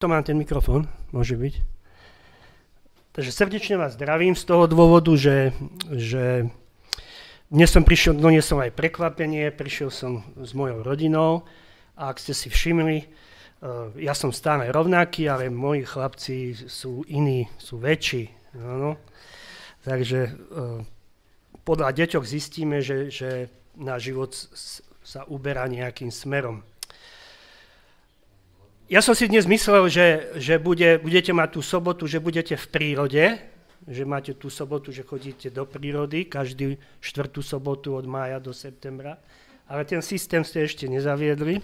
To mám ten mikrofón, môže byť. Takže srdečne vás zdravím z toho dôvodu, že, že dnes som prišiel, doniesol aj prekvapenie, prišiel som s mojou rodinou a ak ste si všimli, eh, ja som stále rovnaký, ale moji chlapci sú iní, sú väčší. Áno. Takže eh, podľa deťoch zistíme, že, že náš život sa uberá nejakým smerom. Ja som si dnes myslel, že, že bude, budete mať tú sobotu, že budete v prírode, že máte tú sobotu, že chodíte do prírody, každý štvrtú sobotu od mája do septembra, ale ten systém ste ešte nezaviedli.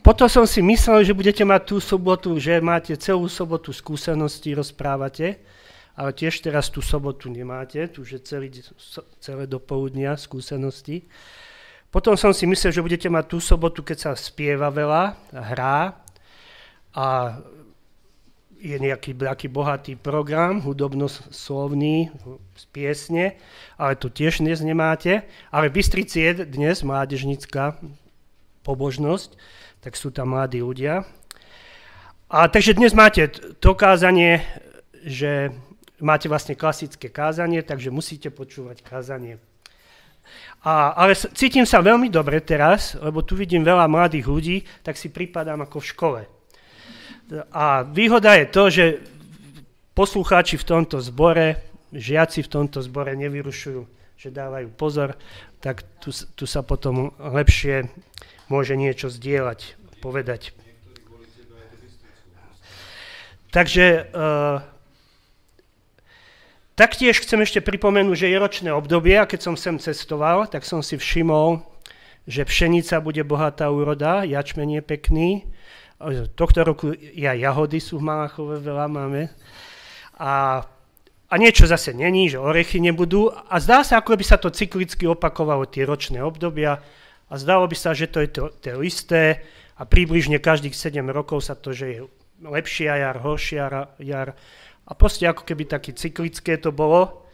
Potom som si myslel, že budete mať tú sobotu, že máte celú sobotu skúsenosti, rozprávate, ale tiež teraz tú sobotu nemáte, tu že celý, celé dopoludnia skúsenosti. Potom som si myslel, že budete mať tú sobotu, keď sa spieva veľa, hrá a je nejaký taký bohatý program, hudobno-slovný, z piesne, ale to tiež dnes nemáte. Ale v Bystrici je dnes mládežnická pobožnosť, tak sú tam mladí ľudia. A takže dnes máte to kázanie, že máte vlastne klasické kázanie, takže musíte počúvať kázanie a, ale cítim sa veľmi dobre teraz, lebo tu vidím veľa mladých ľudí, tak si pripadám ako v škole. A výhoda je to, že poslucháči v tomto zbore, žiaci v tomto zbore nevyrušujú, že dávajú pozor, tak tu, tu sa potom lepšie môže niečo zdieľať, povedať. Takže uh, Taktiež chcem ešte pripomenúť, že je ročné obdobie a keď som sem cestoval, tak som si všimol, že pšenica bude bohatá úroda, jačmen je pekný. Tohto roku aj jahody sú v Malachove, veľa máme. A, a niečo zase není, že orechy nebudú. A zdá sa, ako by sa to cyklicky opakovalo tie ročné obdobia. A zdalo by sa, že to je to, to isté a približne každých 7 rokov sa to, že je lepšia jar, horšia jar a proste ako keby také cyklické to bolo.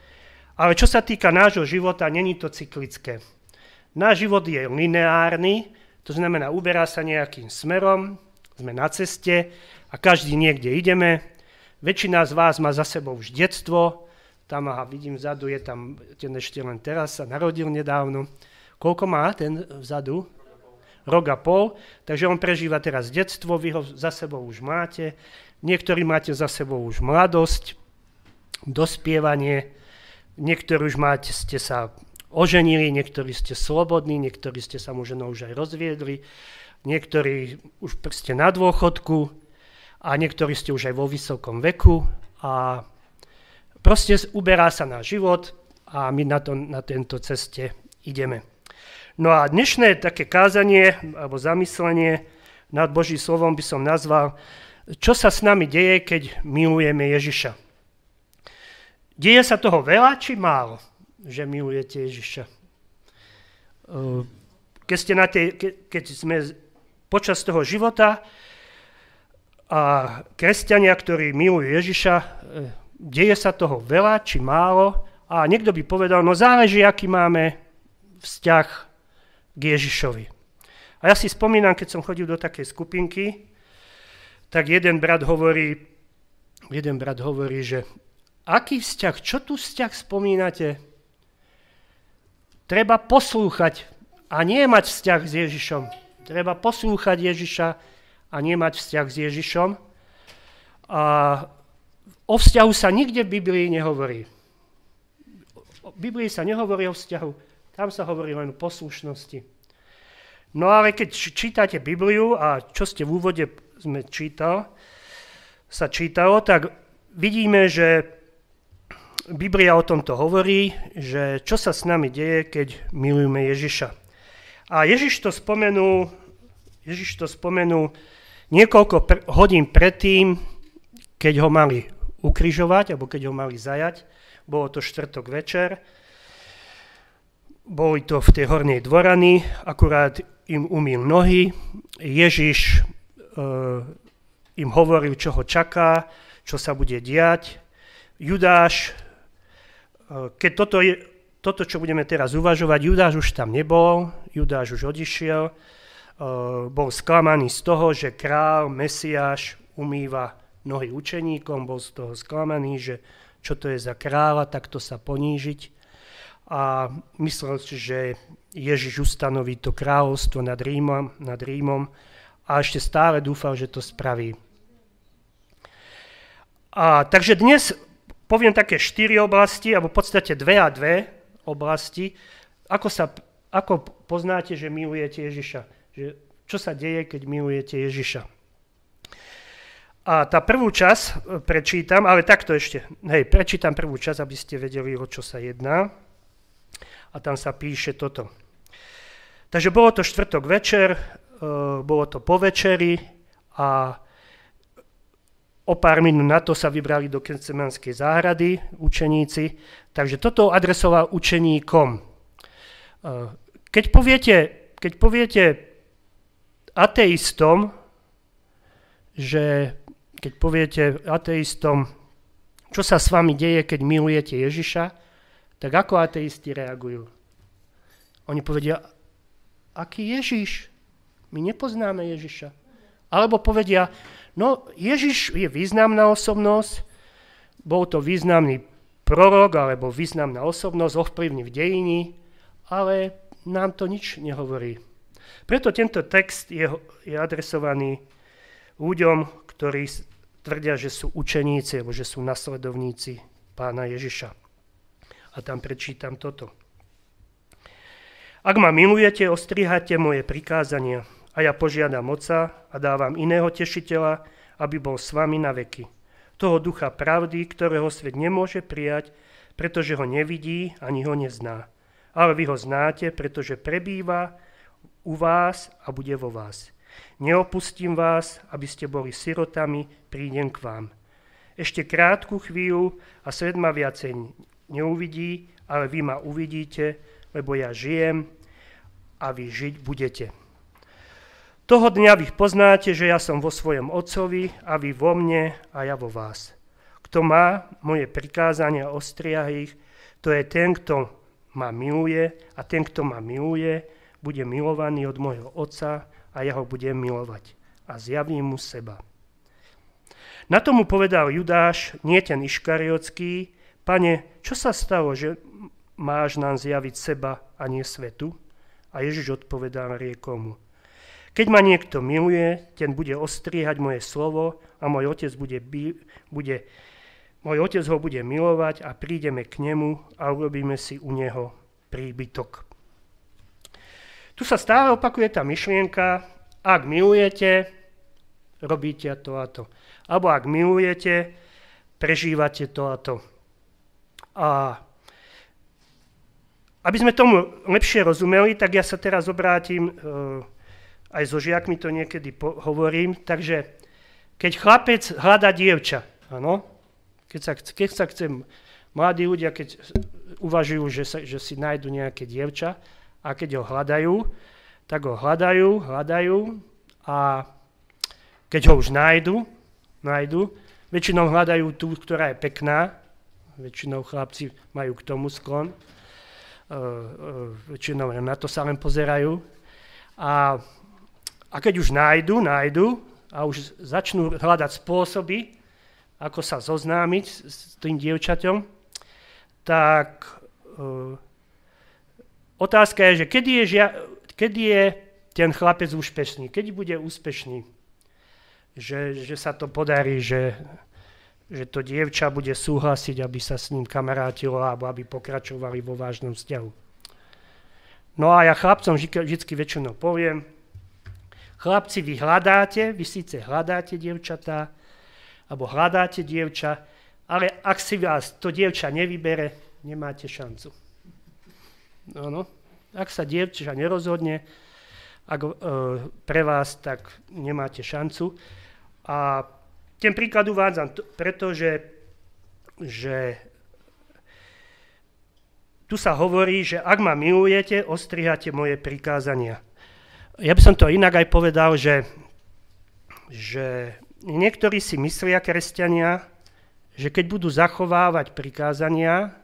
Ale čo sa týka nášho života, není to cyklické. Náš život je lineárny, to znamená, uberá sa nejakým smerom, sme na ceste a každý niekde ideme. Väčšina z vás má za sebou už detstvo, tam, aha, vidím vzadu, je tam ten ešte len teraz, sa narodil nedávno. Koľko má ten vzadu? Rok a pol. Takže on prežíva teraz detstvo, vy ho za sebou už máte. Niektorí máte za sebou už mladosť, dospievanie, niektorí už máte, ste sa oženili, niektorí ste slobodní, niektorí ste sa možno už aj rozviedli, niektorí už ste na dôchodku a niektorí ste už aj vo vysokom veku a proste uberá sa na život a my na, to, na tento ceste ideme. No a dnešné také kázanie alebo zamyslenie nad Boží slovom by som nazval čo sa s nami deje, keď milujeme Ježiša. Deje sa toho veľa či málo, že milujete Ježiša? Keď, ste na tej, keď sme počas toho života a kresťania, ktorí milujú Ježiša, e, deje sa toho veľa či málo a niekto by povedal, no záleží, aký máme vzťah k Ježišovi. A ja si spomínam, keď som chodil do takej skupinky, tak jeden brat hovorí, jeden brat hovorí, že aký vzťah, čo tu vzťah spomínate? Treba poslúchať a nie mať vzťah s Ježišom. Treba poslúchať Ježiša a nie mať vzťah s Ježišom. A o vzťahu sa nikde v Biblii nehovorí. V Biblii sa nehovorí o vzťahu, tam sa hovorí len o poslušnosti. No ale keď čítate Bibliu a čo ste v úvode sme čítal, sa čítalo, tak vidíme, že Biblia o tomto hovorí, že čo sa s nami deje, keď milujeme Ježiša. A Ježiš to spomenul, Ježiš to spomenul niekoľko pr- hodín predtým, keď ho mali ukrižovať, alebo keď ho mali zajať. Bolo to štvrtok večer. Boli to v tej hornej dvorany, akurát im umil nohy. Ježiš Eh, im hovoril, čo ho čaká, čo sa bude diať. Judáš, eh, keď toto, je, toto, čo budeme teraz uvažovať, Judáš už tam nebol, Judáš už odišiel bol sklamaný z toho, že král, Mesiáš umýva nohy učeníkom, bol z toho sklamaný, že čo to je za kráľa, takto sa ponížiť. A myslel si, že Ježiš ustanoví to kráľovstvo nad Rímom, nad Rímom a ešte stále dúfal, že to spraví. A, takže dnes poviem také štyri oblasti, alebo v podstate dve a dve oblasti, ako, sa, ako poznáte, že milujete Ježiša. Že, čo sa deje, keď milujete Ježiša. A tá prvú čas e, prečítam, ale takto ešte, hej, prečítam prvú čas, aby ste vedeli, o čo sa jedná. A tam sa píše toto. Takže bolo to štvrtok večer, e, bolo to po večeri a o pár minút na to sa vybrali do Kencemanskej záhrady učeníci. Takže toto adresoval učeníkom. E, keď poviete, keď poviete ateistom, že keď poviete ateistom, čo sa s vami deje, keď milujete Ježiša, tak ako ateisti reagujú? Oni povedia, aký Ježiš? My nepoznáme Ježiša. Alebo povedia, no Ježiš je významná osobnosť, bol to významný prorok alebo významná osobnosť, ovplyvní v dejiny, ale nám to nič nehovorí. Preto tento text je, je adresovaný ľuďom, ktorí tvrdia, že sú učeníci alebo že sú nasledovníci pána Ježiša. A tam prečítam toto. Ak ma milujete, ostrihajte moje prikázania a ja požiadam Otca a dávam iného tešiteľa, aby bol s vami na veky. Toho ducha pravdy, ktorého svet nemôže prijať, pretože ho nevidí ani ho nezná. Ale vy ho znáte, pretože prebýva u vás a bude vo vás. Neopustím vás, aby ste boli sirotami, prídem k vám. Ešte krátku chvíľu a svet ma viacej neuvidí, ale vy ma uvidíte, lebo ja žijem a vy žiť budete. Toho dňa vy poznáte, že ja som vo svojom Otcovi a vy vo mne a ja vo vás. Kto má moje prikázania a ostria ich, to je ten, kto ma miluje a ten, kto ma miluje, bude milovaný od môjho Otca a ja ho budem milovať a zjavím mu seba. Na tomu povedal Judáš, nie ten Iškariotský, pane, čo sa stalo, že máš nám zjaviť seba a nie svetu? A Ježiš odpovedal riekomu, keď ma niekto miluje, ten bude ostriehať moje slovo a môj otec, bude, bude, môj otec ho bude milovať a prídeme k nemu a urobíme si u neho príbytok. Tu sa stále opakuje tá myšlienka, ak milujete, robíte to a to. Alebo ak milujete, prežívate to a to. A aby sme tomu lepšie rozumeli, tak ja sa teraz obrátim, e, aj so žiakmi to niekedy hovorím, takže keď chlapec hľada dievča, áno, keď sa, keď sa chce, mladí ľudia, keď uvažujú, že, sa, že si nájdu nejaké dievča, a keď ho hľadajú, tak ho hľadajú, hľadajú a keď ho už nájdu, nájdu, väčšinou hľadajú tú, ktorá je pekná, väčšinou chlapci majú k tomu sklon, uh, uh, väčšinou na to sa len pozerajú. A, a keď už nájdu, nájdu a už začnú hľadať spôsoby, ako sa zoznámiť s tým dievčaťom, tak uh, Otázka je, že kedy je, žia- kedy je ten chlapec úspešný, kedy bude úspešný, že, že sa to podarí, že, že to dievča bude súhlasiť, aby sa s ním kamarátilo alebo aby pokračovali vo vážnom vzťahu. No a ja chlapcom vždy väčšinou poviem, chlapci, vy hľadáte, vy síce hľadáte dievčatá, alebo hľadáte dievča, ale ak si vás to dievča nevybere, nemáte šancu. Áno. Ak sa dievča nerozhodne ak, e, pre vás, tak nemáte šancu. A ten príklad uvádzam, t- pretože že tu sa hovorí, že ak ma milujete, ostrihate moje prikázania. Ja by som to inak aj povedal, že, že niektorí si myslia, kresťania, že keď budú zachovávať prikázania,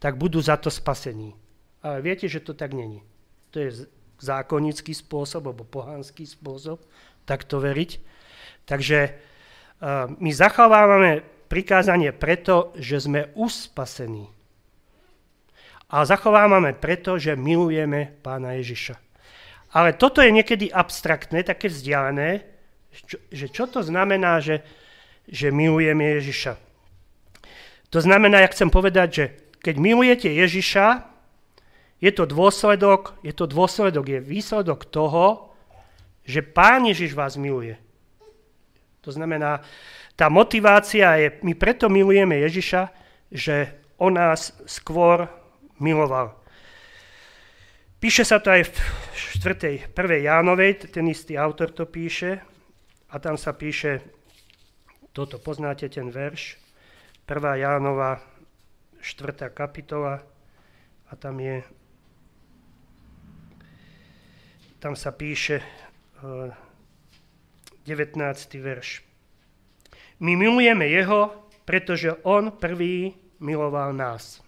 tak budú za to spasení. Ale viete, že to tak není. To je zákonický spôsob alebo pohanský spôsob takto veriť. Takže my zachovávame prikázanie preto, že sme uspasení. A zachovávame preto, že milujeme pána Ježiša. Ale toto je niekedy abstraktné, také vzdialené, čo, že čo to znamená, že, že milujeme Ježiša. To znamená, ja chcem povedať, že keď milujete Ježiša, je to dôsledok, je to dôsledok, je výsledok toho, že Pán Ježiš vás miluje. To znamená, tá motivácia je, my preto milujeme Ježiša, že on nás skôr miloval. Píše sa to aj v 4. 1. Jánovej, ten istý autor to píše, a tam sa píše, toto poznáte ten verš, 1. Jánova, 4. kapitola, a tam je tam sa píše 19. Eh, verš. My milujeme Jeho, pretože On prvý miloval nás.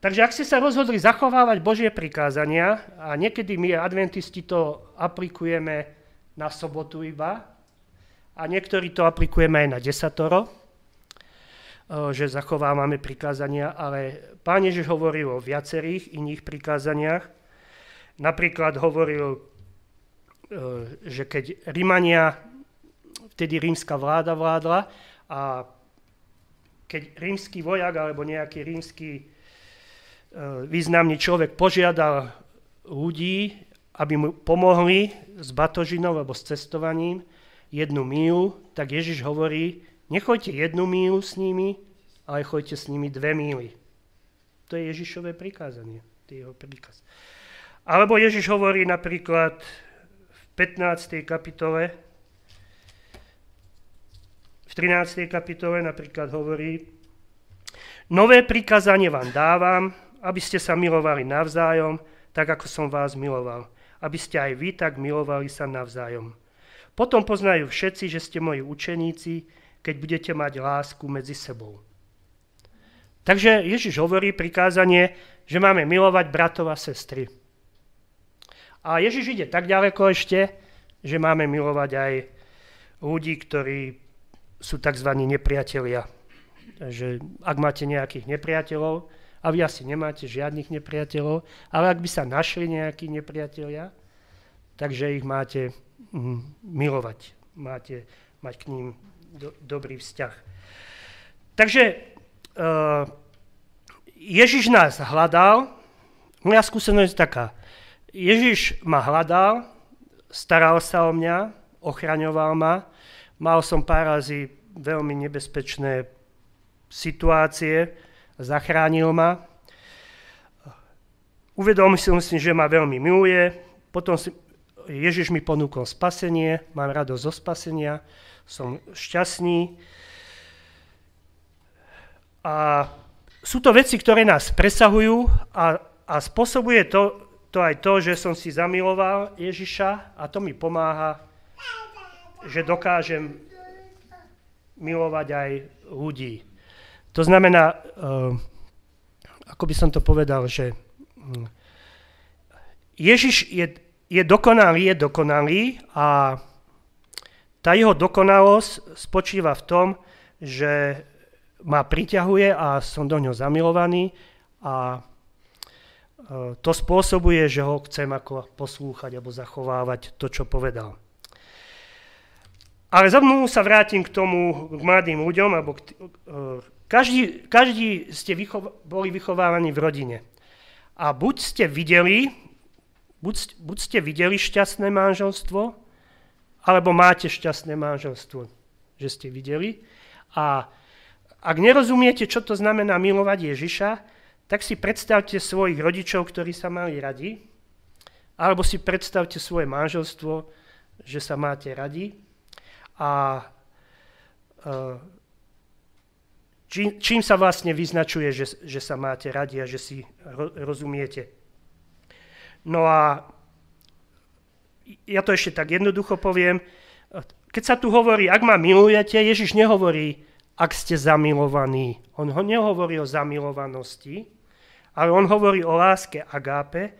Takže ak ste sa rozhodli zachovávať Božie prikázania, a niekedy my adventisti to aplikujeme na sobotu iba, a niektorí to aplikujeme aj na desatoro, že zachovávame prikázania, ale Pán Ježiš hovoril o viacerých iných prikázaniach. Napríklad hovoril, že keď Rímania, vtedy rímska vláda vládla a keď rímsky vojak alebo nejaký rímsky významný človek požiadal ľudí, aby mu pomohli s batožinou alebo s cestovaním jednu mílu, tak Ježiš hovorí, Nechoďte jednu mílu s nimi, ale choďte s nimi dve míly. To je Ježišové prikázanie. To je jeho príkaz. Alebo Ježiš hovorí napríklad v 15. kapitole, v 13. kapitole napríklad hovorí, nové prikázanie vám dávam, aby ste sa milovali navzájom, tak ako som vás miloval. Aby ste aj vy tak milovali sa navzájom. Potom poznajú všetci, že ste moji učeníci, keď budete mať lásku medzi sebou. Takže Ježiš hovorí prikázanie, že máme milovať bratov a sestry. A Ježiš ide tak ďaleko ešte, že máme milovať aj ľudí, ktorí sú tzv. nepriatelia. Takže ak máte nejakých nepriateľov, a vy asi nemáte žiadnych nepriateľov, ale ak by sa našli nejakí nepriatelia, takže ich máte mm, milovať. Máte mať k ním do, dobrý vzťah. Takže uh, Ježiš nás hľadal, moja skúsenosť je taká, Ježiš ma hľadal, staral sa o mňa, ochraňoval ma, mal som pár razy veľmi nebezpečné situácie, zachránil ma. Uvedomil som si, že ma veľmi miluje, potom si, Ježiš mi ponúkol spasenie, mám radosť zo spasenia, som šťastný. A sú to veci, ktoré nás presahujú a, a spôsobuje to, to aj to, že som si zamiloval Ježiša a to mi pomáha, že dokážem milovať aj ľudí. To znamená, uh, ako by som to povedal, že hm, Ježiš je, je dokonalý, je dokonalý a tá jeho dokonalosť spočíva v tom, že ma priťahuje a som do ňoho zamilovaný a to spôsobuje, že ho chcem ako poslúchať alebo zachovávať to, čo povedal. Ale znovu sa vrátim k tomu, k mladým ľuďom, alebo k, uh, každý, každý ste vychov, boli vychovávaní v rodine. A buď ste videli, buď, buď ste videli šťastné manželstvo, alebo máte šťastné manželstvo, že ste videli. A ak nerozumiete, čo to znamená milovať Ježiša, tak si predstavte svojich rodičov, ktorí sa mali radi, alebo si predstavte svoje manželstvo, že sa máte radi. A e, čím, sa vlastne vyznačuje, že, že sa máte radi a že si rozumiete. No a ja to ešte tak jednoducho poviem. Keď sa tu hovorí, ak ma milujete, Ježiš nehovorí, ak ste zamilovaní. On ho nehovorí o zamilovanosti, ale on hovorí o láske agápe,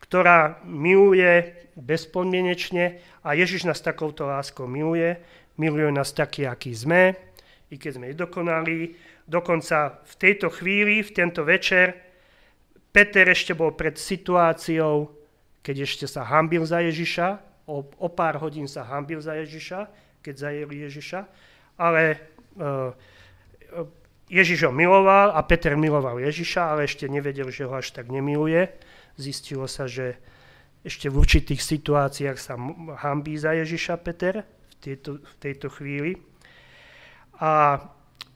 ktorá miluje bezpodmienečne a Ježiš nás takouto láskou miluje. Miluje nás taký, aký sme, i keď sme nedokonali. Dokonca v tejto chvíli, v tento večer, Peter ešte bol pred situáciou, keď ešte sa hambil za Ježiša, o, o pár hodín sa hambil za Ježiša, keď zajeli Ježiša, ale uh, Ježiš ho miloval a Peter miloval Ježiša, ale ešte nevedel, že ho až tak nemiluje. Zistilo sa, že ešte v určitých situáciách sa hambí za Ježiša Peter v tejto, v tejto chvíli. A,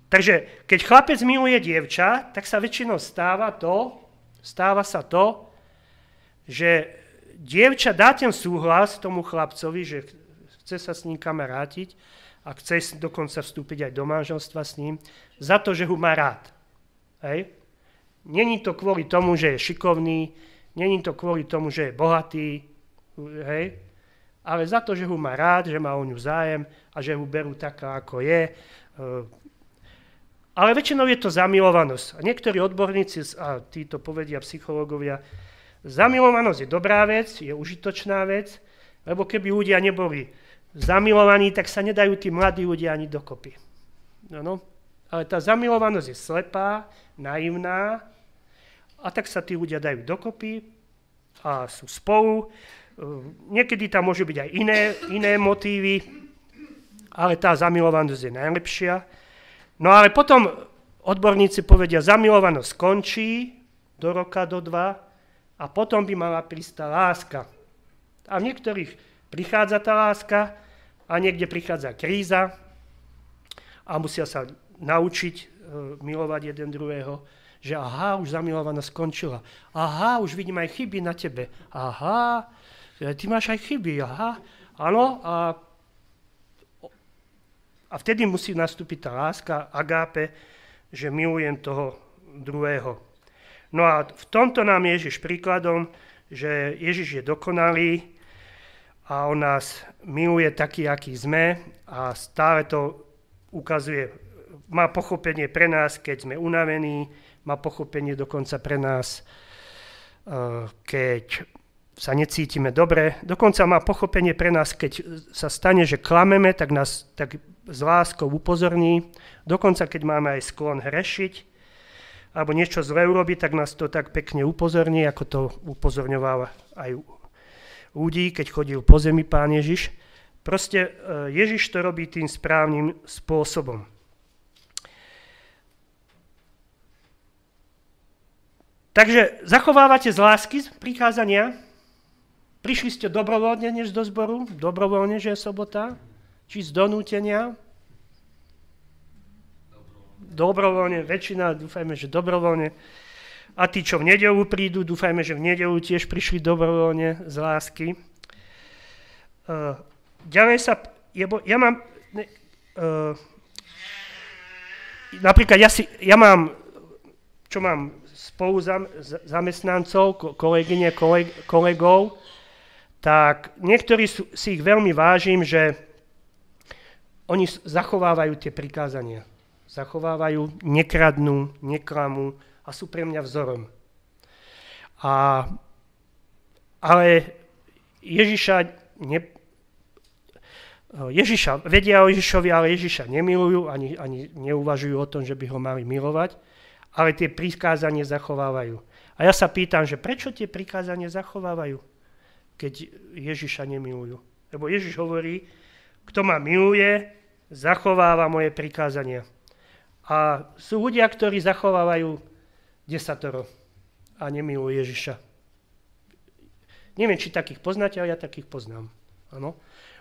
takže keď chlapec miluje dievča, tak sa väčšinou stáva to, stáva sa to, že dievča dá ten súhlas tomu chlapcovi, že chce sa s ním kamarátiť a chce dokonca vstúpiť aj do manželstva s ním, za to, že ho má rád. Hej? Není to kvôli tomu, že je šikovný, není to kvôli tomu, že je bohatý, hej? ale za to, že ho má rád, že má o ňu zájem a že ho berú taká, ako je, Eh, ale väčšinou je to zamilovanosť. A niektorí odborníci, a títo povedia psychológovia, zamilovanosť je dobrá vec, je užitočná vec, lebo keby ľudia neboli zamilovaní, tak sa nedajú tí mladí ľudia ani dokopy. No, no. Ale tá zamilovanosť je slepá, naivná, a tak sa tí ľudia dajú dokopy a sú spolu. Eh, niekedy tam môžu byť aj iné, iné motívy, ale tá zamilovanosť je najlepšia. No ale potom odborníci povedia, zamilovanosť skončí do roka, do dva a potom by mala prísť tá láska. A v niektorých prichádza tá láska a niekde prichádza kríza a musia sa naučiť e, milovať jeden druhého, že aha, už zamilovanosť skončila. Aha, už vidím aj chyby na tebe. Aha, ty máš aj chyby, aha. Áno, a a vtedy musí nastúpiť tá láska, agápe, že milujem toho druhého. No a v tomto nám Ježiš príkladom, že Ježiš je dokonalý a on nás miluje taký, aký sme a stále to ukazuje, má pochopenie pre nás, keď sme unavení, má pochopenie dokonca pre nás, eh, keď sa necítime dobre. Dokonca má pochopenie pre nás, keď sa stane, že klameme, tak nás tak s láskou upozorní. Dokonca, keď máme aj sklon hrešiť, alebo niečo zle urobiť, tak nás to tak pekne upozorní, ako to upozorňoval aj ľudí, keď chodil po zemi pán Ježiš. Proste e, Ježiš to robí tým správnym spôsobom. Takže zachovávate z lásky prikázania? Prišli ste dobrovoľne než do zboru? Dobrovoľne, že je sobota? Či z donútenia? Dobrovoľne, väčšina, dúfajme, že dobrovoľne. A tí, čo v nedelu prídu, dúfajme, že v nedelu tiež prišli dobrovoľne z lásky. Uh, ďalej sa, ja, mám, uh, napríklad ja, si, ja mám, čo mám spolu zam, zamestnancov, kolegyne, koleg, kolegov, tak niektorí si ich veľmi vážim, že oni zachovávajú tie prikázania. Zachovávajú, nekradnú, neklamú a sú pre mňa vzorom. A, ale Ježiša, ne, Ježiša vedia o Ježišovi, ale Ježiša nemilujú, ani, ani neuvažujú o tom, že by ho mali milovať, ale tie prikázanie zachovávajú. A ja sa pýtam, že prečo tie prikázanie zachovávajú, keď Ježiša nemilujú? Lebo Ježiš hovorí, kto ma miluje, zachováva moje prikázania. A sú ľudia, ktorí zachovávajú desatoro a nemilujú Ježiša. Neviem, či takých poznáte, ale ja takých poznám. Ano.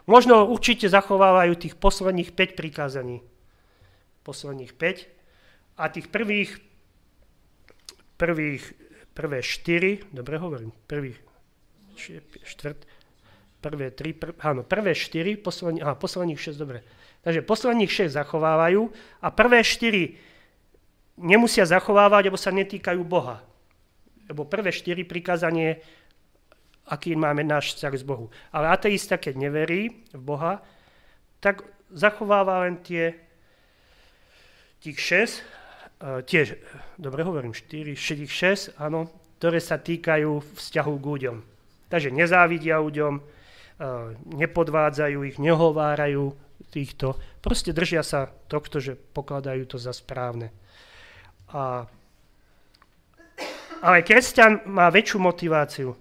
Možno určite zachovávajú tých posledných 5 prikázaní. Posledných 5. A tých prvých, prvých, prvé 4, dobre hovorím, prvých, štvrt, prvé 3, pr, áno, prvé 4, poslední, aha, posledných 6, dobre Takže posledných 6 zachovávajú a prvé 4 nemusia zachovávať, lebo sa netýkajú Boha. Lebo prvé 4 prikázanie, aký máme náš vzťah s Bohu. Ale ateista, keď neverí v Boha, tak zachováva len tie tých 6 tiež, dobre hovorím, 4, 6, áno, ktoré sa týkajú vzťahu k ľuďom. Takže nezávidia ľuďom, e, nepodvádzajú ich, nehovárajú týchto, proste držia sa tohto, že pokladajú to za správne. A, ale kresťan má väčšiu motiváciu.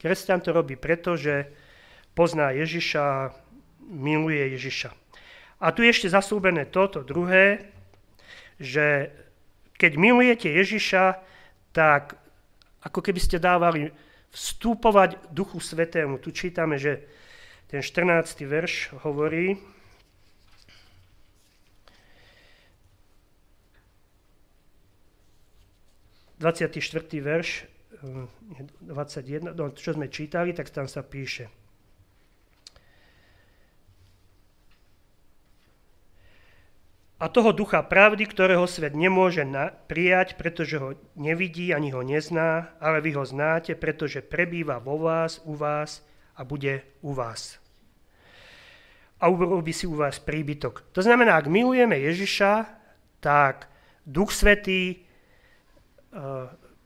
Kresťan to robí preto, že pozná Ježiša, miluje Ježiša. A tu je ešte zaslúbené toto druhé, že keď milujete Ježiša, tak ako keby ste dávali vstúpovať Duchu Svetému. Tu čítame, že ten 14. verš hovorí, 24. verš, 21, no, čo sme čítali, tak tam sa píše. A toho ducha pravdy, ktorého svet nemôže na- prijať, pretože ho nevidí ani ho nezná, ale vy ho znáte, pretože prebýva vo vás, u vás a bude u vás. A urobí si u vás príbytok. To znamená, ak milujeme Ježiša, tak Duch Svetý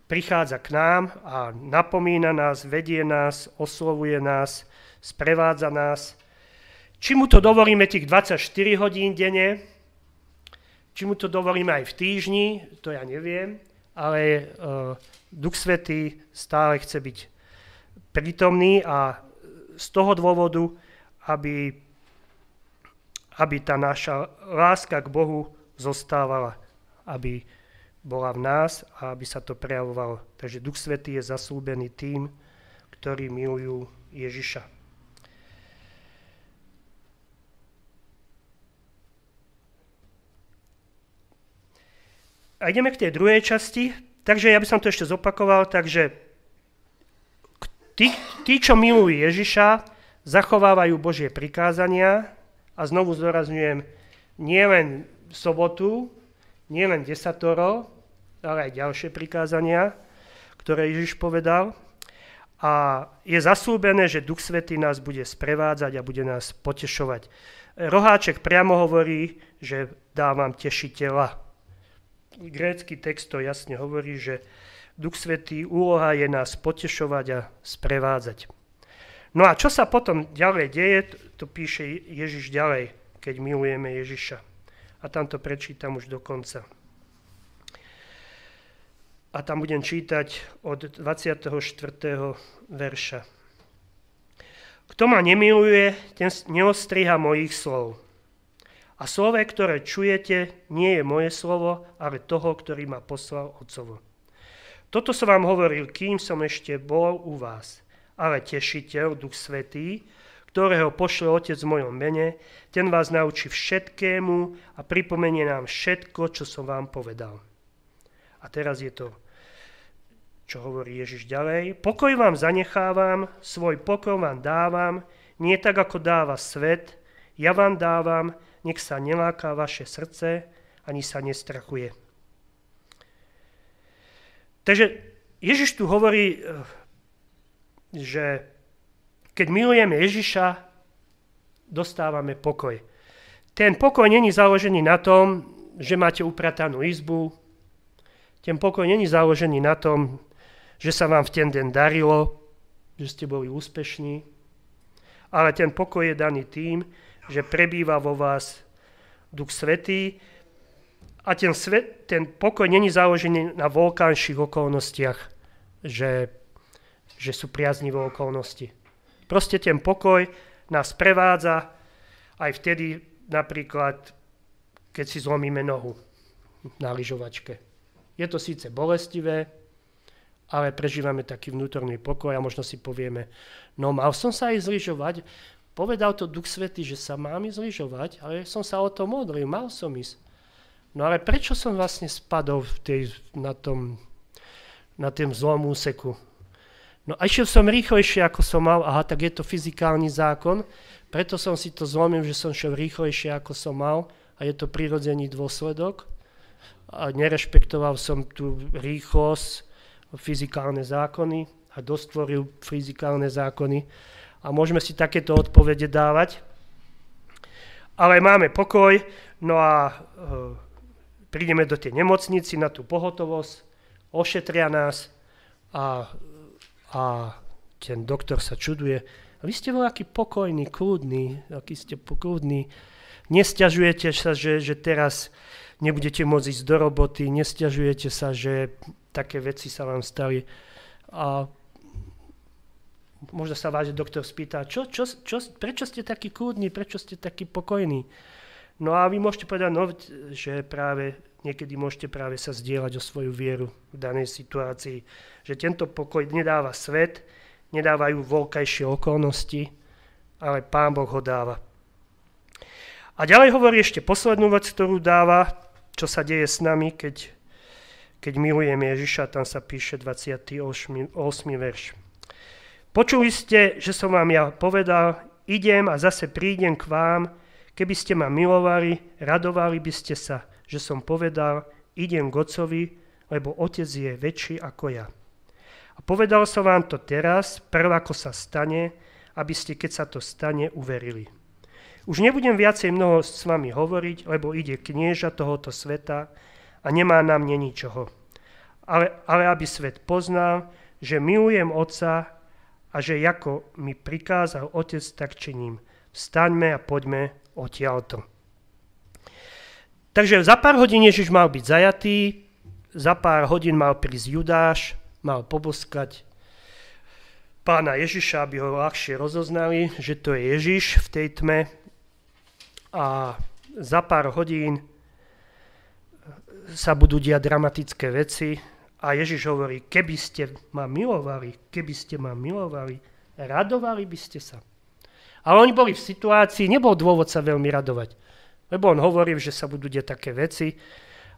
prichádza k nám a napomína nás, vedie nás, oslovuje nás, sprevádza nás. Či mu to dovolíme tých 24 hodín denne, či mu to dovolíme aj v týždni, to ja neviem, ale uh, Duch Svetý stále chce byť prítomný a z toho dôvodu, aby, aby tá naša láska k Bohu zostávala, aby bola v nás a aby sa to prejavovalo. Takže Duch Svetý je zaslúbený tým, ktorí milujú Ježiša. A ideme k tej druhej časti. Takže ja by som to ešte zopakoval. Takže tí, tí čo milujú Ježiša, zachovávajú Božie prikázania a znovu zdôrazňujem, nie len sobotu, nie len desatoro, ale aj ďalšie prikázania, ktoré Ježiš povedal. A je zaslúbené, že Duch Svetý nás bude sprevádzať a bude nás potešovať. Roháček priamo hovorí, že dávam tešiteľa. Grécky text to jasne hovorí, že Duch Svetý úloha je nás potešovať a sprevádzať. No a čo sa potom ďalej deje, to píše Ježiš ďalej, keď milujeme Ježiša a tam to prečítam už do konca. A tam budem čítať od 24. verša. Kto ma nemiluje, ten neostriha mojich slov. A slovo, ktoré čujete, nie je moje slovo, ale toho, ktorý ma poslal Otcovo. Toto som vám hovoril, kým som ešte bol u vás. Ale tešiteľ, Duch Svetý, ktorého pošle Otec v mojom mene, ten vás naučí všetkému a pripomenie nám všetko, čo som vám povedal. A teraz je to, čo hovorí Ježiš ďalej. Pokoj vám zanechávam, svoj pokoj vám dávam, nie tak, ako dáva svet, ja vám dávam, nech sa neláka vaše srdce, ani sa nestrachuje. Takže Ježiš tu hovorí, eh, že keď milujeme Ježiša, dostávame pokoj. Ten pokoj není založený na tom, že máte upratanú izbu. Ten pokoj není založený na tom, že sa vám v ten deň darilo, že ste boli úspešní. Ale ten pokoj je daný tým, že prebýva vo vás Duch Svetý a ten, svet, ten pokoj není založený na vulkánších okolnostiach, že, že sú priaznivé okolnosti. Proste ten pokoj nás prevádza aj vtedy napríklad, keď si zlomíme nohu na lyžovačke. Je to síce bolestivé, ale prežívame taký vnútorný pokoj a možno si povieme, no mal som sa aj zlyžovať, povedal to Duch Svety, že sa mám zlyžovať, ale som sa o to modlil, mal som ísť. No ale prečo som vlastne spadol v tej, na tom na tým zlom úseku? No a išiel som rýchlejšie, ako som mal, aha, tak je to fyzikálny zákon, preto som si to zlomil, že som šiel rýchlejšie, ako som mal. A je to prirodzený dôsledok. A nerešpektoval som tú rýchlosť, fyzikálne zákony. A dostvoril fyzikálne zákony. A môžeme si takéto odpovede dávať. Ale máme pokoj, no a e, prídeme do tej nemocnici na tú pohotovosť, ošetria nás. A, a ten doktor sa čuduje. A vy ste aký pokojný, kľudný, aký ste kľudný. Nestiažujete sa, že, že teraz nebudete môcť ísť do roboty, nestiažujete sa, že také veci sa vám stali. A možno sa váš doktor spýta, čo, čo, čo, prečo ste takí kľudní, prečo ste takí pokojní. No a vy môžete povedať, no, že práve niekedy môžete práve sa zdieľať o svoju vieru v danej situácii, že tento pokoj nedáva svet, nedávajú voľkajšie okolnosti, ale Pán Boh ho dáva. A ďalej hovorí ešte poslednú vec, ktorú dáva, čo sa deje s nami, keď, keď milujeme Ježiša, tam sa píše 28. 8. verš. Počuli ste, že som vám ja povedal, idem a zase prídem k vám, keby ste ma milovali, radovali by ste sa, že som povedal, idem k Otcovi, lebo Otec je väčší ako ja. A povedal som vám to teraz, prv ako sa stane, aby ste, keď sa to stane, uverili. Už nebudem viacej mnoho s vami hovoriť, lebo ide knieža tohoto sveta a nemá na mne ničoho. Ale, ale aby svet poznal, že milujem Otca a že ako mi prikázal Otec, tak činím. Vstaňme a poďme odtiaľto. Takže za pár hodín Ježiš mal byť zajatý, za pár hodín mal prísť Judáš, mal poboskať pána Ježiša, aby ho ľahšie rozoznali, že to je Ježiš v tej tme. A za pár hodín sa budú diať dramatické veci a Ježiš hovorí, keby ste ma milovali, keby ste ma milovali, radovali by ste sa. Ale oni boli v situácii, nebol dôvod sa veľmi radovať, lebo on hovoril, že sa budú diať také veci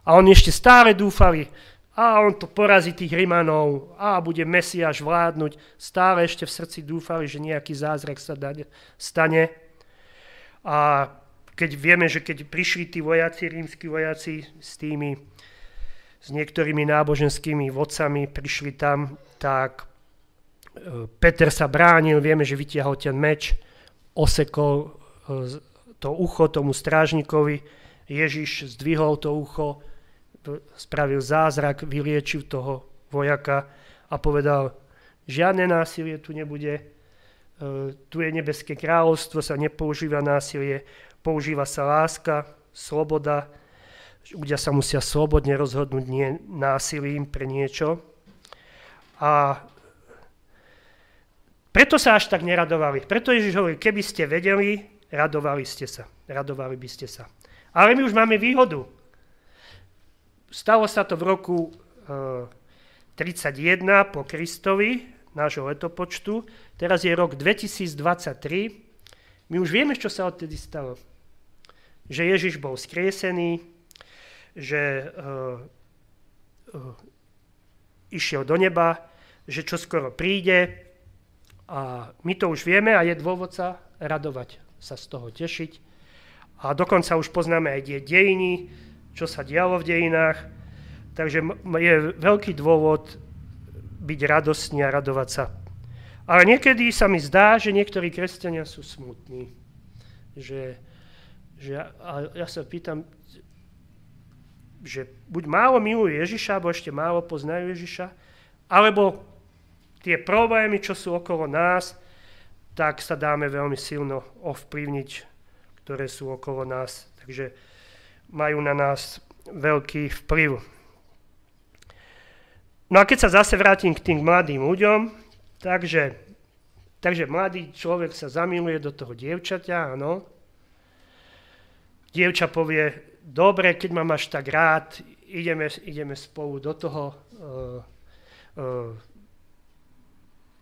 a oni ešte stále dúfali, a on to porazí tých Rimanov a bude Mesiáš vládnuť. Stále ešte v srdci dúfali, že nejaký zázrak sa stane. A keď vieme, že keď prišli tí vojaci, rímsky vojaci s tými, s niektorými náboženskými vodcami, prišli tam, tak e, Peter sa bránil, vieme, že vytiahol ten meč, osekol e, to ucho tomu strážnikovi, Ježiš zdvihol to ucho, spravil zázrak, vyliečil toho vojaka a povedal, žiadne násilie tu nebude, e, tu je nebeské kráľovstvo, sa nepoužíva násilie, používa sa láska, sloboda, ľudia sa musia slobodne rozhodnúť nie násilím pre niečo. A preto sa až tak neradovali. Preto Ježiš hovorí, keby ste vedeli, radovali ste sa. Radovali by ste sa. Ale my už máme výhodu. Stalo sa to v roku uh, eh, 31 po Kristovi, nášho letopočtu. Teraz je rok 2023. My už vieme, čo sa odtedy stalo. Že Ježiš bol skriesený, že uh, uh, išiel do neba, že čo skoro príde. A my to už vieme a je dôvod sa radovať, sa z toho tešiť. A dokonca už poznáme aj tie dejiny, čo sa dialo v dejinách. Takže je veľký dôvod byť radostný a radovať sa. Ale niekedy sa mi zdá, že niektorí kresťania sú smutní. Že, že a ja sa pýtam, že buď málo milujú Ježiša, alebo ešte málo poznajú Ježiša, alebo tie problémy, čo sú okolo nás, tak sa dáme veľmi silno ovplyvniť, ktoré sú okolo nás. Takže majú na nás veľký vplyv. No a keď sa zase vrátim k tým mladým ľuďom, takže, takže mladý človek sa zamiluje do toho dievčaťa, áno. Dievča povie, dobre, keď ma máš tak rád, ideme, ideme spolu do toho. Uh, uh,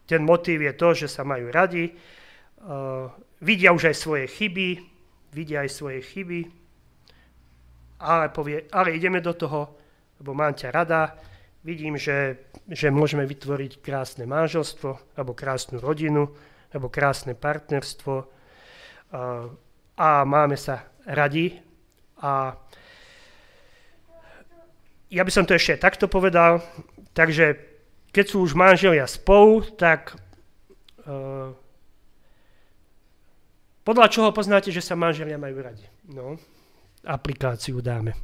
ten motív je to, že sa majú radi, uh, vidia už aj svoje chyby, vidia aj svoje chyby, ale povie, ale ideme do toho, lebo mám ťa rada, vidím, že, že môžeme vytvoriť krásne manželstvo, alebo krásnu rodinu, alebo krásne partnerstvo a, a máme sa radi. A ja by som to ešte takto povedal, takže keď sú už manželia spolu, tak uh, podľa čoho poznáte, že sa manželia majú radi? No, aplikáciu dáme.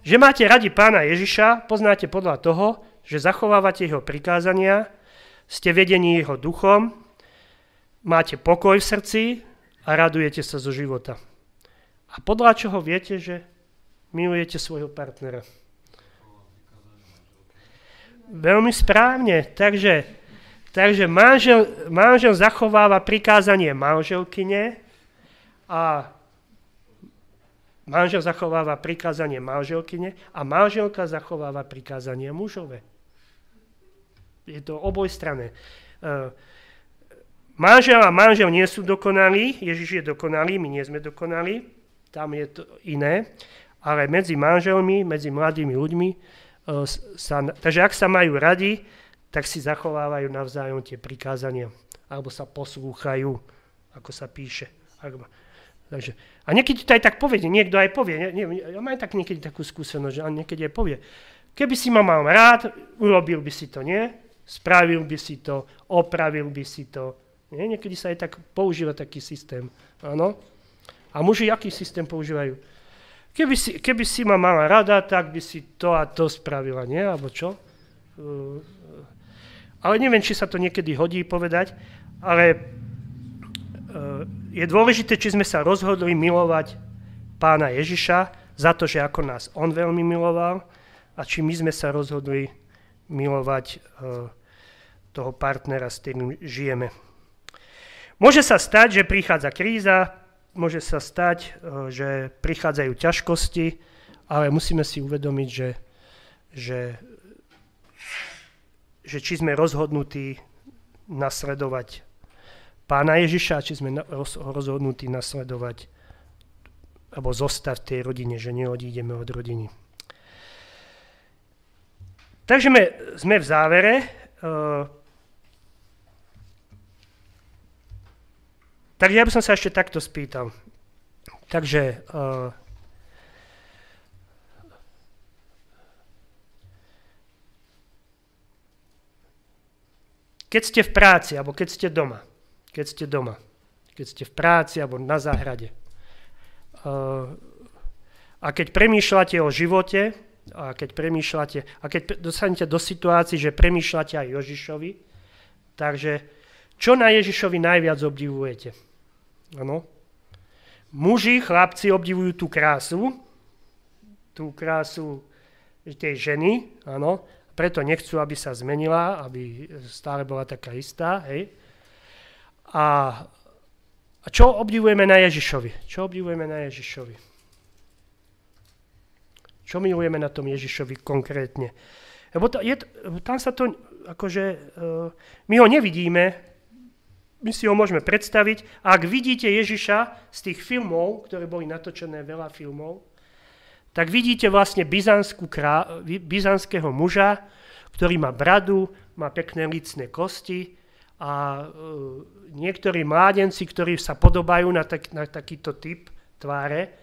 že máte radi pána Ježiša, poznáte podľa toho, že zachovávate jeho prikázania, ste vedení jeho duchom, máte pokoj v srdci a radujete sa zo života. A podľa čoho viete, že milujete svojho partnera. Veľmi správne. Takže, takže manžel, manžel zachováva prikázanie manželkyne a Manžel zachováva prikázanie manželkyne a manželka zachováva prikázanie mužove. Je to obojstrané. Uh, manžel a manžel nie sú dokonalí, Ježiš je dokonalý, my nie sme dokonalí, tam je to iné, ale medzi manželmi, medzi mladými ľuďmi, sa, takže ak sa majú radi, tak si zachovávajú navzájom tie prikázania, alebo sa poslúchajú, ako sa píše. Takže, a niekedy to aj tak povie, niekto aj povie, nie, nie, ja mám tak niekedy takú skúsenosť, že niekedy aj povie, keby si ma mal rád, urobil by si to, nie? Spravil by si to, opravil by si to. Nie? Niekedy sa aj tak používa taký systém. Áno? A muži aký systém používajú? Keby si, keby si ma mala rada, tak by si to a to spravila, nie? Alebo čo? Uh, ale neviem, či sa to niekedy hodí povedať, ale je dôležité, či sme sa rozhodli milovať pána Ježiša za to, že ako nás on veľmi miloval a či my sme sa rozhodli milovať e, toho partnera, s ktorým žijeme. Môže sa stať, že prichádza kríza, môže sa stať, e, že prichádzajú ťažkosti, ale musíme si uvedomiť, že, že, že či sme rozhodnutí nasledovať pána Ježiša, či sme rozhodnutí nasledovať alebo zostať v tej rodine, že neodídeme od rodiny. Takže sme, sme v závere. Takže ja by som sa ešte takto spýtal. Takže uh, keď ste v práci alebo keď ste doma, keď ste doma, keď ste v práci alebo na záhrade. A keď premýšľate o živote, a keď premýšľate, a keď dostanete do situácií, že premýšľate aj Ježišovi, takže čo na Ježišovi najviac obdivujete? Ano. Muži, chlapci obdivujú tú krásu, tú krásu tej ženy, áno, preto nechcú, aby sa zmenila, aby stále bola taká istá, hej. A, a čo obdivujeme na Ježišovi? Čo obdivujeme na Ježišovi? Čo milujeme na tom Ježišovi konkrétne? Lebo to, je, tam sa to, akože, uh, my ho nevidíme, my si ho môžeme predstaviť. Ak vidíte Ježiša z tých filmov, ktoré boli natočené, veľa filmov, tak vidíte vlastne krá, byzantského muža, ktorý má bradu, má pekné licné kosti a uh, niektorí mládenci, ktorí sa podobajú na, tak, na takýto typ tváre,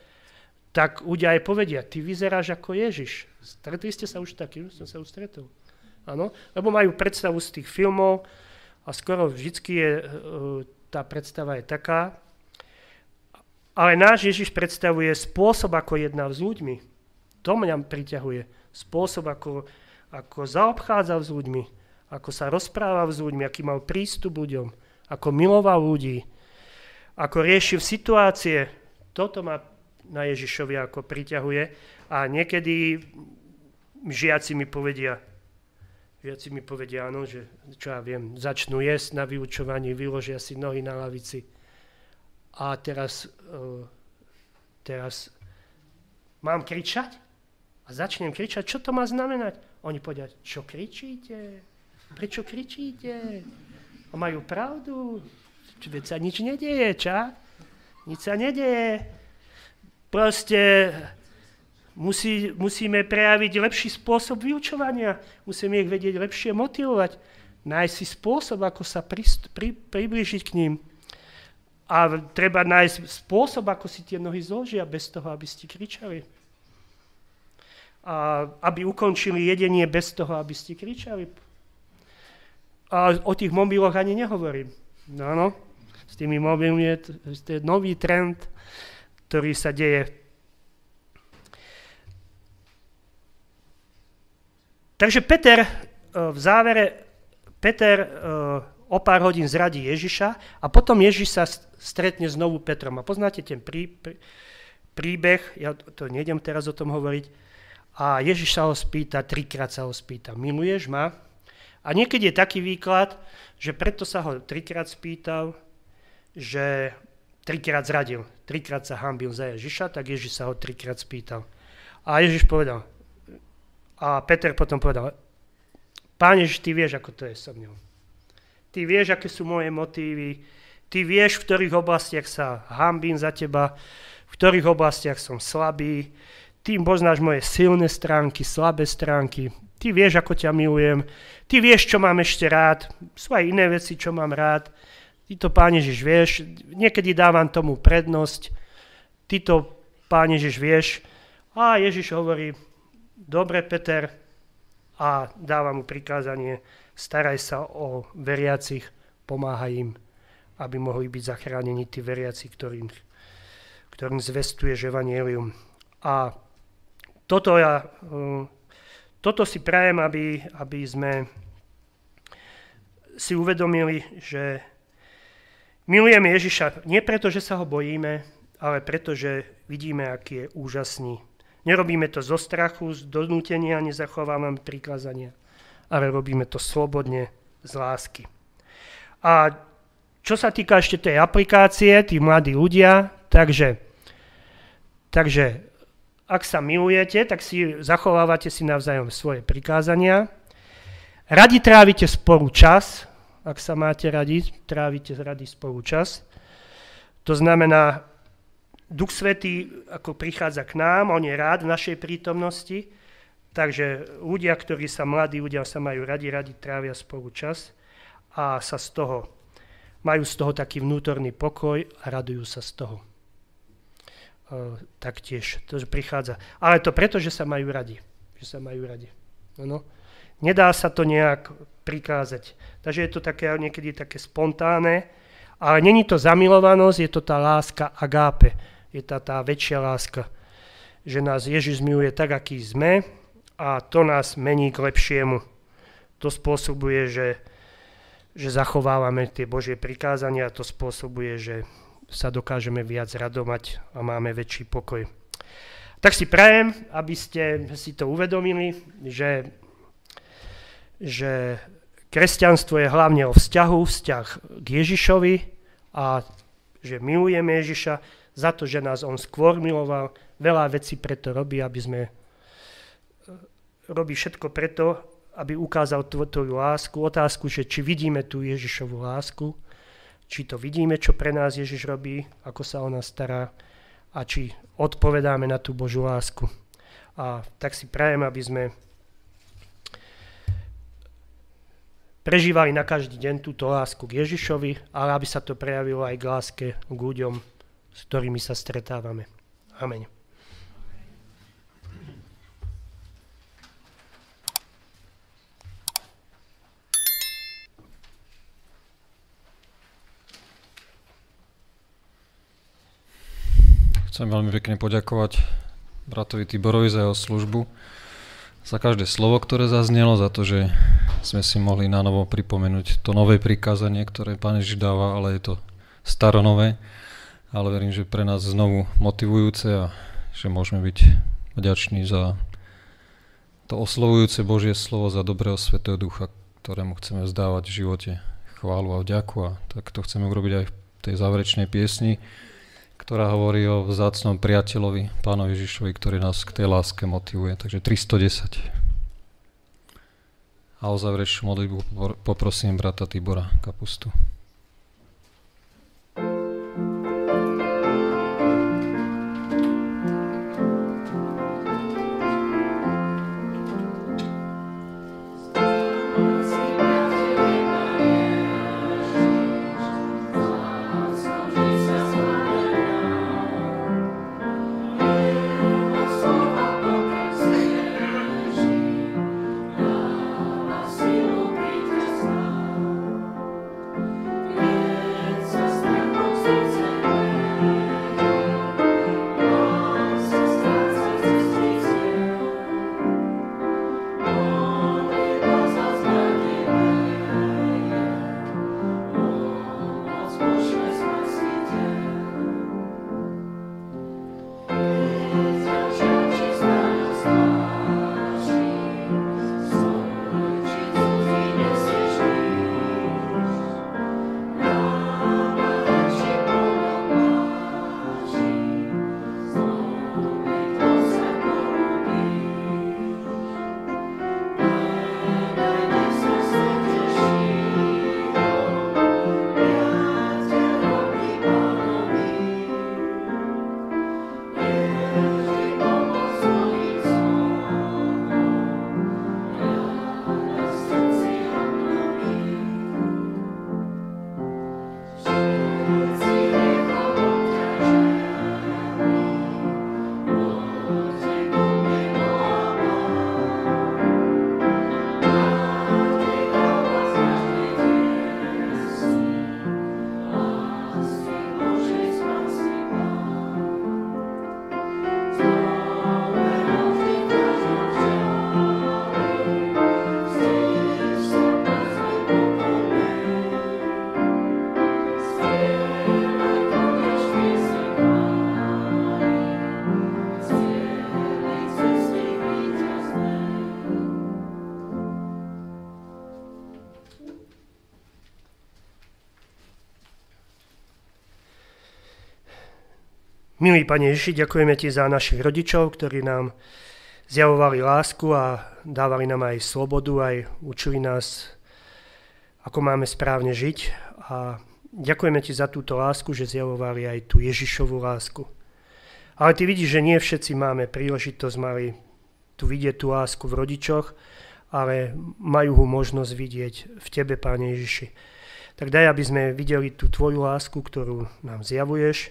tak ľudia aj povedia, ty vyzeráš ako Ježiš. Stretli ste sa už takým? Som sa už stretol. Áno? Lebo majú predstavu z tých filmov a skoro vždycky je, e, tá predstava je taká. Ale náš Ježiš predstavuje spôsob, ako jedná s ľuďmi. To mňa priťahuje. Spôsob, ako, ako zaobchádza s ľuďmi, ako sa rozpráva s ľuďmi, aký mal prístup ľuďom ako miloval ľudí, ako riešil situácie. Toto ma na Ježišovi ako priťahuje. A niekedy žiaci mi povedia, žiaci mi povedia, áno, že čo ja viem, začnú jesť na vyučovaní, vyložia si nohy na lavici. A teraz, uh, teraz mám kričať? A začnem kričať, čo to má znamenať? Oni povedia, čo kričíte? Prečo kričíte? A majú pravdu. Veď sa nič nedieje, ča? Nič sa nedieje. Proste musí, musíme prejaviť lepší spôsob vyučovania. Musíme ich vedieť lepšie motivovať. Nájsť si spôsob, ako sa prist, pri, priblížiť k ním. A treba nájsť spôsob, ako si tie nohy zložia, bez toho, aby ste kričali. A aby ukončili jedenie bez toho, aby ste kričali. A o tých mobiloch ani nehovorím. No, no. S tými mobilmi je to je nový trend, ktorý sa deje. Takže Peter e, v závere, Peter e, o pár hodín zradí Ježiša a potom Ježiš sa stretne znovu Petrom. A poznáte ten prí, prí, príbeh, ja to nejdem teraz o tom hovoriť, a Ježiš sa ho spýta, trikrát sa ho spýta, miluješ ma? A niekedy je taký výklad, že preto sa ho trikrát spýtal, že trikrát zradil, trikrát sa hambil za Ježiša, tak Ježiš sa ho trikrát spýtal. A Ježiš povedal, a Peter potom povedal, Pán Ježiš, ty vieš, ako to je so mnou. Ty vieš, aké sú moje motívy, ty vieš, v ktorých oblastiach sa hambím za teba, v ktorých oblastiach som slabý, ty poznáš moje silné stránky, slabé stránky, ty vieš, ako ťa milujem, ty vieš, čo mám ešte rád, sú aj iné veci, čo mám rád, ty to, Pán Ježiš, vieš, niekedy dávam tomu prednosť, ty to, Pán Ježiš, vieš, a Ježiš hovorí, dobre, Peter, a dáva mu prikázanie, staraj sa o veriacich, pomáhaj im, aby mohli byť zachránení tí veriaci, ktorým, ktorým zvestuješ evanielium. A toto, ja, eh, toto si prajem, aby, aby sme si uvedomili, že milujeme Ježiša nie preto, že sa ho bojíme, ale preto, že vidíme, aký je úžasný. Nerobíme to zo strachu, z donútenia, nezachovávame prikázania ale robíme to slobodne z lásky. A čo sa týka ešte tej aplikácie, tí mladí ľudia, takže, takže ak sa milujete, tak si zachovávate si navzájom svoje prikázania. Radi trávite spolu čas, ak sa máte radi, trávite radi spolu čas. To znamená, Duch Svetý ako prichádza k nám, on je rád v našej prítomnosti, Takže ľudia, ktorí sa, mladí ľudia sa majú radi, radi trávia spolu čas a sa z toho, majú z toho taký vnútorný pokoj a radujú sa z toho. Uh, taktiež, to prichádza. Ale to preto, že sa majú radi. Že sa majú radi. Ano. Nedá sa to nejak prikázať. Takže je to také niekedy také spontánne, ale není to zamilovanosť, je to tá láska agápe. Je tá, tá väčšia láska, že nás Ježiš miluje tak, aký sme, a to nás mení k lepšiemu. To spôsobuje, že, že zachovávame tie Božie prikázania a to spôsobuje, že sa dokážeme viac radovať a máme väčší pokoj. Tak si prajem, aby ste si to uvedomili, že, že kresťanstvo je hlavne o vzťahu, vzťah k Ježišovi a že milujeme Ježiša za to, že nás on skôr miloval. Veľa vecí preto robí, aby sme robí všetko preto, aby ukázal tvoju lásku. Otázku, že či vidíme tú Ježišovú lásku, či to vidíme, čo pre nás Ježiš robí, ako sa o nás stará a či odpovedáme na tú Božú lásku. A tak si prajem, aby sme prežívali na každý deň túto lásku k Ježišovi, ale aby sa to prejavilo aj k láske k ľuďom, s ktorými sa stretávame. Amen. Chcem veľmi pekne poďakovať bratovi Tiborovi za jeho službu, za každé slovo, ktoré zaznelo, za to, že sme si mohli na novo pripomenúť to nové prikázanie, ktoré Pán Ježiš dáva, ale je to staronové. Ale verím, že pre nás znovu motivujúce a že môžeme byť vďační za to oslovujúce Božie slovo, za dobrého Svetého Ducha, ktorému chceme vzdávať v živote chválu a vďaku. A tak to chceme urobiť aj v tej záverečnej piesni ktorá hovorí o vzácnom priateľovi, pánovi Ježišovi, ktorý nás k tej láske motivuje. Takže 310. A o záverečnú modlitbu poprosím brata Tibora Kapustu. Milý Pane Ježiši, ďakujeme Ti za našich rodičov, ktorí nám zjavovali lásku a dávali nám aj slobodu, aj učili nás, ako máme správne žiť. A ďakujeme Ti za túto lásku, že zjavovali aj tú Ježišovú lásku. Ale Ty vidíš, že nie všetci máme príležitosť mali tu vidieť tú lásku v rodičoch, ale majú ho možnosť vidieť v Tebe, Pane Ježiši. Tak daj, aby sme videli tú Tvoju lásku, ktorú nám zjavuješ,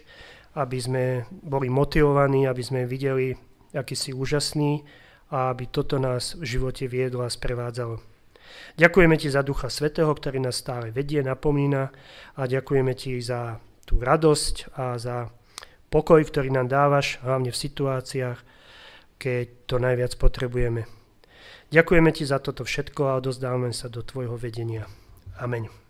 aby sme boli motivovaní, aby sme videli, aký si úžasný a aby toto nás v živote viedlo a sprevádzalo. Ďakujeme Ti za Ducha Svetého, ktorý nás stále vedie, napomína a ďakujeme Ti za tú radosť a za pokoj, ktorý nám dávaš, hlavne v situáciách, keď to najviac potrebujeme. Ďakujeme Ti za toto všetko a odozdávame sa do Tvojho vedenia. Amen.